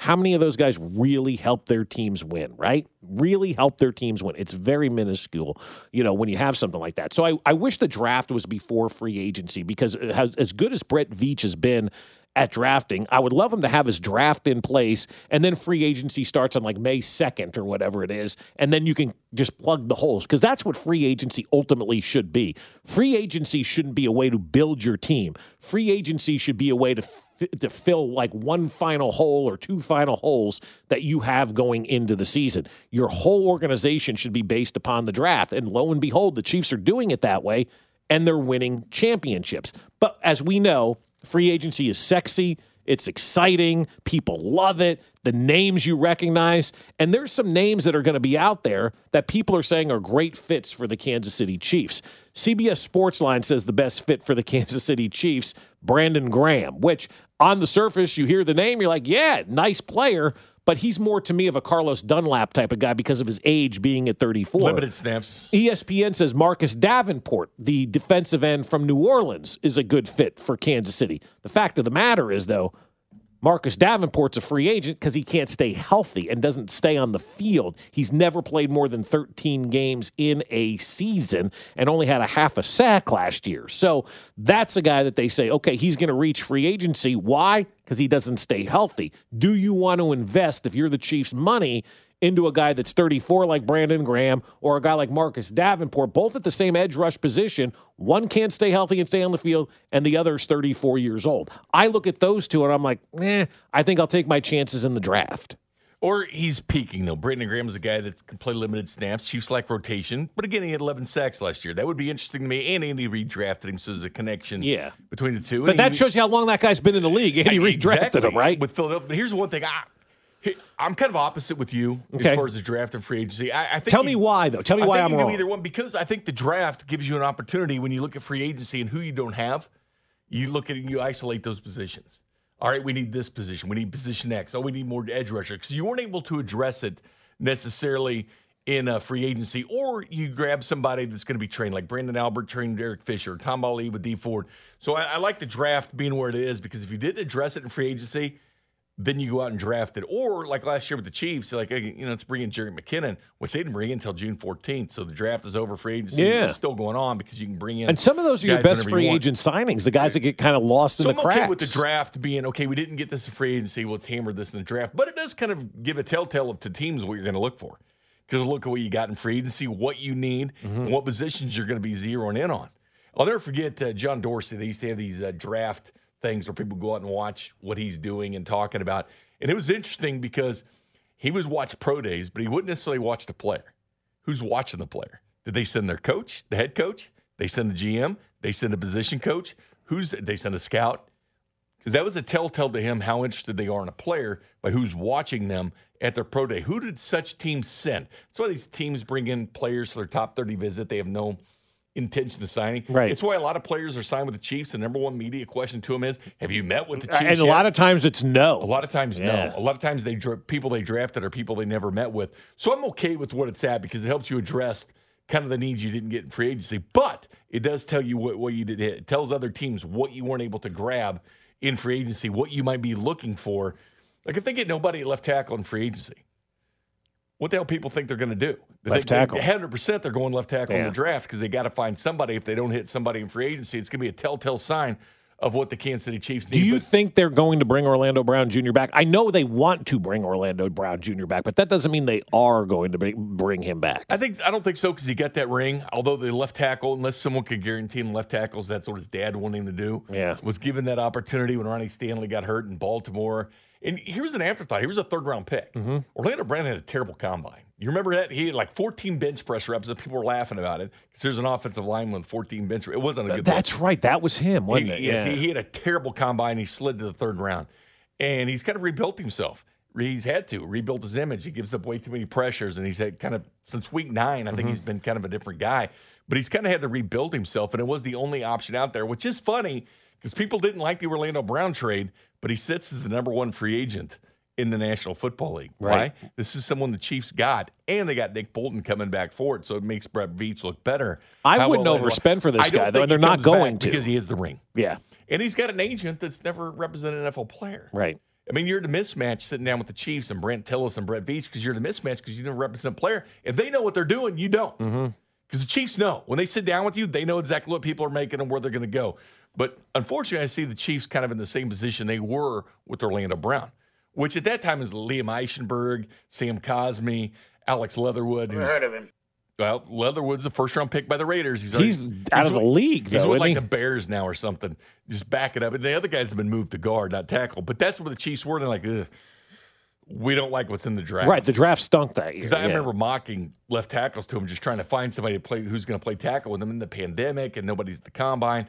How many of those guys really help their teams win, right? Really help their teams win. It's very minuscule, you know, when you have something like that. So I, I wish the draft was before free agency because as good as Brett Veach has been at drafting, I would love him to have his draft in place and then free agency starts on like May 2nd or whatever it is. And then you can just plug the holes because that's what free agency ultimately should be. Free agency shouldn't be a way to build your team, free agency should be a way to fi- to fill like one final hole or two final holes that you have going into the season. Your whole organization should be based upon the draft. And lo and behold, the Chiefs are doing it that way and they're winning championships. But as we know, free agency is sexy. It's exciting. People love it. The names you recognize. And there's some names that are going to be out there that people are saying are great fits for the Kansas City Chiefs. CBS Sportsline says the best fit for the Kansas City Chiefs, Brandon Graham, which on the surface, you hear the name, you're like, yeah, nice player but he's more to me of a Carlos Dunlap type of guy because of his age being at 34. Limited snaps. ESPN says Marcus Davenport, the defensive end from New Orleans, is a good fit for Kansas City. The fact of the matter is, though, Marcus Davenport's a free agent because he can't stay healthy and doesn't stay on the field. He's never played more than 13 games in a season and only had a half a sack last year. So that's a guy that they say, okay, he's going to reach free agency. Why? Because he doesn't stay healthy. Do you want to invest, if you're the Chiefs' money, into a guy that's 34 like Brandon Graham or a guy like Marcus Davenport, both at the same edge rush position. One can't stay healthy and stay on the field, and the other is 34 years old. I look at those two and I'm like, eh, I think I'll take my chances in the draft. Or he's peaking, though. Brandon Graham is a guy that can play limited snaps. Chiefs like rotation. But again, he had 11 sacks last year. That would be interesting to me. And Andy redrafted him, so there's a connection yeah. between the two. But that shows you how long that guy's been in the league. Andy redrafted exactly. him, right? With Philadelphia. But here's one thing. I, I'm kind of opposite with you okay. as far as the draft and free agency. I, I think Tell me why, though. Tell me I why I'm wrong. Either one because I think the draft gives you an opportunity when you look at free agency and who you don't have. You look at it and you isolate those positions. All right, we need this position. We need position X. Oh, we need more edge rusher because you weren't able to address it necessarily in a free agency, or you grab somebody that's going to be trained, like Branden Albert trained Derek Fisher, Tamba Hali with Dee Ford. So I, I like the draft being where it is because if you didn't address it in free agency, then you go out and draft it. Or like last year with the Chiefs, like you know, it's bringing Jerick McKinnon, which they didn't bring until June 14th. So the draft is over. Free agency yeah. is still going on because you can bring in. And some of those are your best free you agent signings, the guys that get kind of lost so in the I'm cracks. Okay with the draft being okay, we didn't get this in free agency. Well, let's hammer this in the draft. But it does kind of give a telltale of to teams what you're going to look for. Because look at what you got in free agency, what you need, mm-hmm. and what positions you're going to be zeroing in on. I'll never forget uh, John Dorsey. They used to have these uh, draft things where people go out and watch what he's doing and talking about. And it was interesting because he was watch pro days, but he wouldn't necessarily watch the player. Who's watching the player? Did they send their coach, the head coach? They send the GM? They send a position coach? Who's they send a scout? Because that was a telltale to him how interested they are in a player by who's watching them at their pro day. Who did such teams send? That's why these teams bring in players for their top 30 visit. They have no intention of signing. Right. It's why a lot of players are signed with the Chiefs. The number one media question to them is, "Have you met with the Chiefs?" And a yet? lot of times it's no. A lot of times yeah. no. A lot of times they people they drafted are people they never met with. So I'm okay with what it's at because it helps you address kind of the needs you didn't get in free agency. But it does tell you what, what you did. It tells other teams what you weren't able to grab in free agency, what you might be looking for. Like if they get nobody at left tackle in free agency, what the hell people think they're going to do? Left tackle. 100% they're going left tackle in the draft because they got to find somebody. If they don't hit somebody in free agency, it's going to be a telltale sign of what the Kansas City Chiefs need. Do you but, think they're going to bring Orlando Brown Jr. back? I know they want to bring Orlando Brown Jr. back, but that doesn't mean they are going to bring him back. I think I don't think so because he got that ring. Although the left tackle, unless someone could guarantee him left tackles, that's what his dad wanted him to do. Yeah, was given that opportunity when Ronnie Stanley got hurt in Baltimore. And here's an afterthought. He was a third round pick. Mm-hmm. Orlando Brown had a terrible combine. You remember that? He had like 14 bench press reps, and people were laughing about it because there's an offensive line with 14 bench. It wasn't a good. That's right. That was him, wasn't he, it? Yes, he, he, had a terrible combine. He slid to the third round, and he's kind of rebuilt himself. He's had to rebuild his image. He gives up way too many pressures, and he's had kind of since week nine. I think mm-hmm. he's been kind of a different guy, but he's kind of had to rebuild himself, and it was the only option out there, which is funny because people didn't like the Orlando Brown trade, but he sits as the number one free agent in the National Football League. Right. Why? This is someone the Chiefs got, and they got Nick Bolton coming back for it, so it makes Brett Veach look better. I How wouldn't overspend for this guy, though, and they're not going to because he is the ring. Yeah, and he's got an agent that's never represented an NFL player. Right. I mean, you're the mismatch sitting down with the Chiefs and Brandt Tilis and Brett Veach because you're the mismatch because you never represent a player. If they know what they're doing, you don't. Because mm-hmm. the Chiefs know when they sit down with you, they know exactly what people are making and where they're going to go. But unfortunately, I see the Chiefs kind of in the same position they were with Orlando Brown which at that time is Liam Eichenberg, Sam Cosmi, Alex Leatherwood. Never heard of him. Well, Leatherwood's a first round pick by the Raiders. He's, he's out of the league, Though, He's with like he? the Bears now or something. Just back it up. And the other guys have been moved to guard, not tackle. But that's where the Chiefs were. They're like, Ugh. we don't like what's in the draft. Right, the draft stunk that year. Because I yeah. remember mocking left tackles to him, just trying to find somebody to play who's going to play tackle with them in the pandemic, and nobody's at the combine.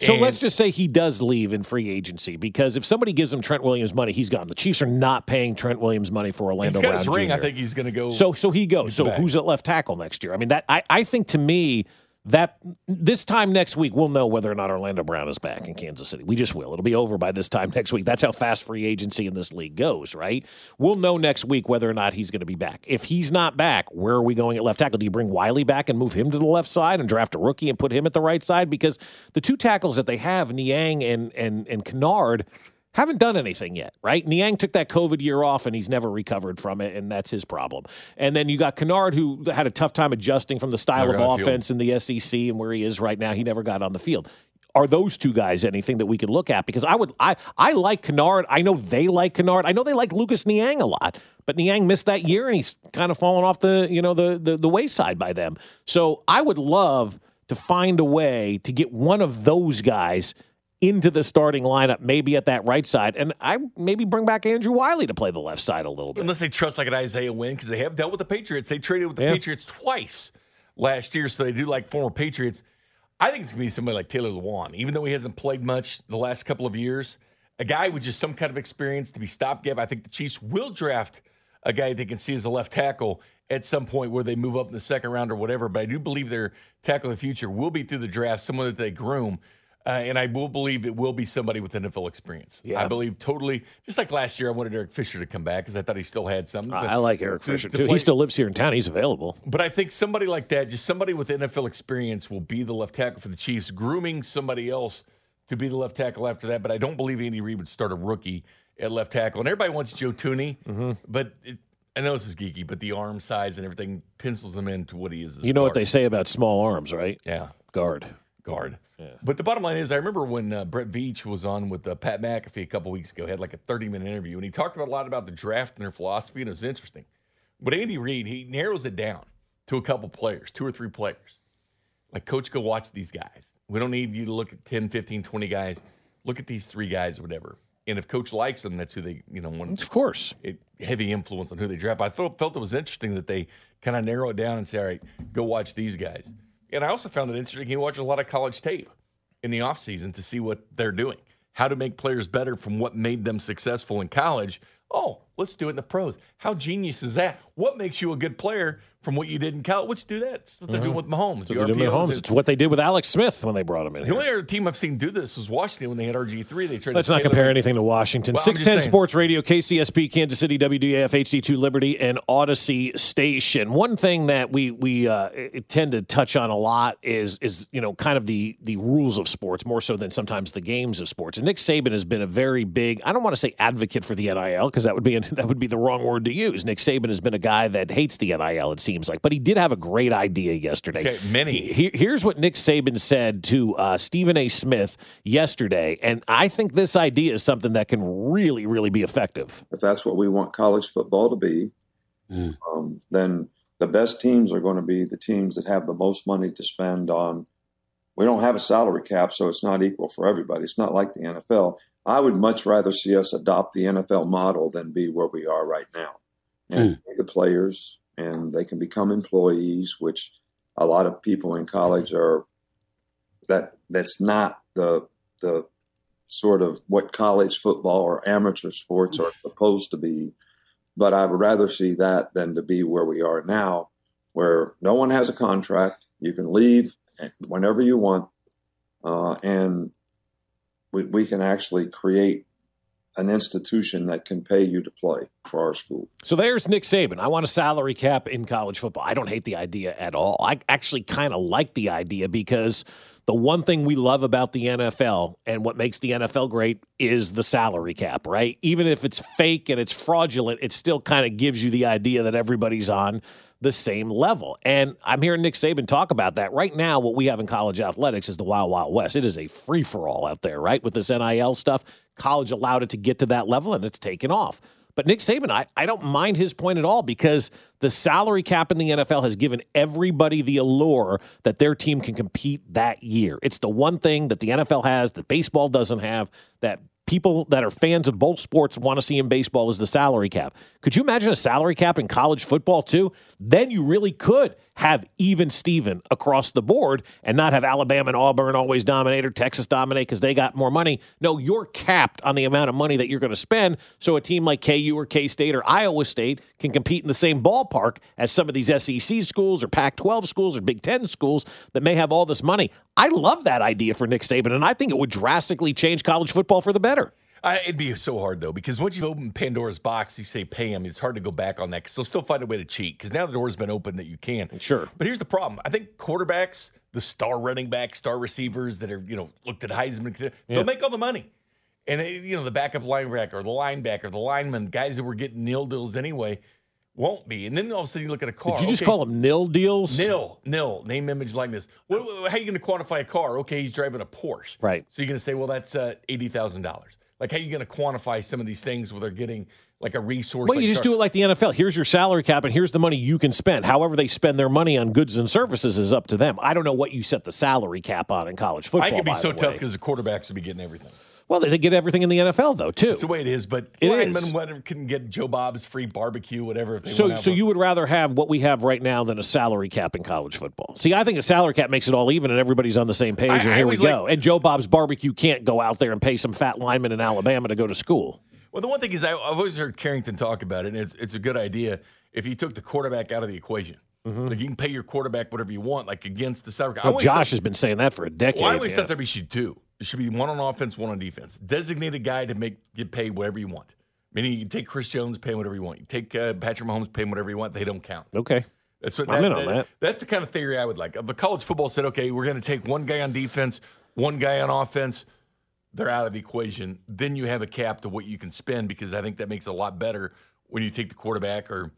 So And- let's just say he does leave in free agency because if somebody gives him Trent Williams money, he's gone. The Chiefs are not paying Trent Williams money for Orlando he's got Brown his ring. Jr. I think he's going to go. So so he goes. So back. who's at left tackle next year? I mean that I, I think to me that this time next week we'll know whether or not Orlando Brown is back in Kansas City. We just will. It'll be over by this time next week. That's how fast free agency in this league goes, right? We'll know next week whether or not he's going to be back. If he's not back, where are we going at left tackle? Do you bring Wylie back and move him to the left side and draft a rookie and put him at the right side? Because the two tackles that they have, Niang and and and Kinnard, haven't done anything yet, right? Niang took that COVID year off and he's never recovered from it, and that's his problem. And then you got Kinnard, who had a tough time adjusting from the style Never of got on the offense in the SEC and where he is right now. He never got on the field. Are those two guys anything that we could look at? Because I would, I, I like Kinnard. I know they like Kinnard. I know they like Lucas Niang a lot, but Niang missed that year and he's kind of fallen off the, you know, the, the the wayside by them. So I would love to find a way to get one of those guys into the starting lineup, maybe at that right side, and I maybe bring back Andrew Wylie to play the left side a little bit. unless they trust like an Isaiah Wynn, because they have dealt with the Patriots. They traded with the Yeah. Patriots twice last year, so they do like former Patriots. I think it's gonna be somebody like Taylor Lewan, even though he hasn't played much the last couple of years. A guy with just some kind of experience to be stopgap. I think the Chiefs will draft a guy they can see as a left tackle at some point where they move up in the second round or whatever. But I do believe their tackle of the future will be through the draft, someone that they groom. Uh, and I will believe it will be somebody with NFL experience. Yeah. I believe totally. Just like last year, I wanted Eric Fisher to come back because I thought he still had something. I I like Eric to- Fisher to too. play- He still lives here in town. He's available. But I think somebody like that, just somebody with NFL experience, will be the left tackle for the Chiefs, grooming somebody else to be the left tackle after that. But I don't believe Andy Reid would start a rookie at left tackle. And everybody wants Joe Thuney, Mm-hmm. but it, I know this is geeky, but the arm size and everything pencils him into what he is. as You know what they say about small arms, right? Yeah, Guard. Guard. But the bottom line is, I remember when uh, Brett Veach was on with uh, Pat McAfee a couple weeks ago, had like a 30 minute interview, and he talked about a lot about the draft and their philosophy, and it was interesting. But Andy Reid, he narrows it down to a couple players, two or three players. Like, coach, go watch these guys. We don't need you to look at 10, 15, 20 guys. Look at these three guys or whatever. And if coach likes them, that's who they, you know, want Of course. it, heavy influence on who they draft. I felt, felt it was interesting that they kind of narrow it down and say, all right, go watch these guys. And I also found it interesting. He watched a lot of college tape in the offseason to see what they're doing, how to make players better from what made them successful in college. Oh, let's do it in the pros. How genius is that? What makes you a good player from what you did in college? Let's do that. That's what they're doing with Mahomes. The doing. Holmes. It's what they did with Alex Smith when they brought him in. The here. only other team I've seen do this was Washington when they had RG3. They tried Let's not compare anything to Washington. Well, 610. Sports Radio, KCSP, Kansas City, WDAF, HD2 Liberty, and Audacy Station. One thing that we we uh, tend to touch on a lot is is you know kind of the the rules of sports more so than sometimes the games of sports. And Nick Saban has been a very big I don't want to say advocate for the NIL because that would be that would be the wrong word to use. Nick Saban has been a guy that hates the NIL. It seems like, but he did have a great idea yesterday. He's many. Here- here's what Nick Saban said to uh, Stephen A. Smith yesterday, and I think this idea is something that can really, really be effective. if that's what we want college football to be, um, then the best teams are going to be the teams that have the most money to spend on. We don't have a salary cap, so it's not equal for everybody. It's not like the NFL. I would much rather see us adopt the NFL model than be where we are right now. And pay the players, and they can become employees, which a lot of people in college are. That that's not the the sort of what college football or amateur sports are supposed to be. But I would rather see that than to be where we are now, where no one has a contract. You can leave whenever you want, uh, and we, we can actually create an institution that can pay you to play for our school. So there's Nick Saban. I want a salary cap in college football. I don't hate the idea at all. I actually kind of like the idea because the one thing we love about the NFL and what makes the NFL great is the salary cap, right? Even if it's fake and it's fraudulent, it still kind of gives you the idea that everybody's on the same level. And I'm hearing Nick Saban talk about that. Right now, what we have in college athletics is the Wild Wild West. It is a free for all out there, right? With this NIL stuff, college allowed it to get to that level and it's taken off. But Nick Saban, I, I don't mind his point at all because the salary cap in the NFL has given everybody the allure that their team can compete that year. It's the one thing that the NFL has that baseball doesn't have that people that are fans of both sports want to see in baseball is the salary cap. Could you imagine a salary cap in college football too? Then you really could have even Steven across the board and not have Alabama and Auburn always dominate or Texas dominate because they got more money. No, you're capped on the amount of money that you're going to spend. So a team like KU or K State or Iowa State can compete in the same ballpark as some of these SEC schools or Pac 12 schools or Big Ten schools that may have all this money. I love that idea for Nick Saban, and I think it would drastically change college football for the better. I, it'd be so hard though because once you open Pandora's box, you say pay them. It's hard to go back on that because they'll still find a way to cheat because now the door's been open that you can. Sure. But here's the problem. I think quarterbacks, the star running back, star receivers that are you know looked at Heisman, they'll make all the money. And they, you know the backup linebacker, the linebacker, the lineman, guys that were getting nil deals anyway, won't be. And then all of a sudden you look at a car. Did you just okay, call them nil deals? Nil, nil, name, image, likeness. What, what- how are you going to quantify a car? Okay, he's driving a Porsche. Right. So you're going to say, well, that's uh, eighty thousand dollars. Like, how are you going to quantify some of these things where they're getting like a resource? Well, like you just do it like the NFL. Here's your salary cap, and here's the money you can spend. However, they spend their money on goods and services is up to them. I don't know what you set the salary cap on in college football. I could be so tough because the quarterbacks would be getting everything. Well, they get everything in the NFL though too. It's the way it is. But It linemen, is. whatever, can get Joe Bob's free barbecue, whatever. If they So, want so have you would rather have what we have right now than a salary cap in college football? See, I think a salary cap makes it all even, and everybody's on the same page. I- and here we always go. and Joe Bob's barbecue can't go out there and pay some fat lineman in Alabama to go to school. Well, the one thing is, I, I've always heard Carrington talk about it, and it's, it's a good idea if you took the quarterback out of the equation. Like you can pay your quarterback whatever you want, like against the salary. Well, Josh thought- has been saying that for a decade. Well, I always yeah. thought there should two. There should be one on offense, one on defense. Designated guy to make get paid whatever you want. Meaning you take Chris Jones, pay him whatever you want. You take uh, Patrick Mahomes, pay him whatever you want. They don't count. okay. That's what I'm in on that. That's the kind of theory I would like. If the college football said, okay, we're going to take one guy on defense, one guy on offense, they're out of the equation. Then you have a cap to what you can spend because I think that makes it a lot better when you take the quarterback or.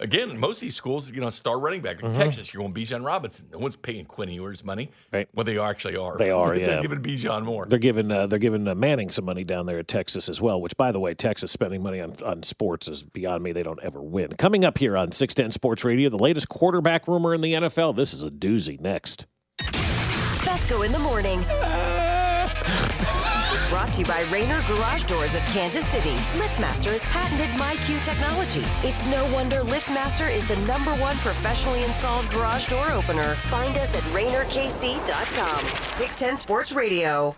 Again, most of these schools, you know, star running back. In Texas, you're going Bijan Robinson. No one's paying Quinn Ewers money. Mm-hmm. Right. Well, they actually are. They are, They're yeah. giving Bijan more. They're giving uh, they're giving uh, Manning some money down there at Texas as well. Which, by the way, Texas spending money on on sports is beyond me. They don't ever win. Coming up here on Six Ten Sports Radio, the latest quarterback rumor in the NFL. This is a doozy. Next. Fescoe in the morning. Brought to you by Rainer Garage Doors of Kansas City. LiftMaster has patented MyQ technology. It's no wonder LiftMaster is the number one professionally installed garage door opener. Find us at RainerKC.com. 610 Sports Radio.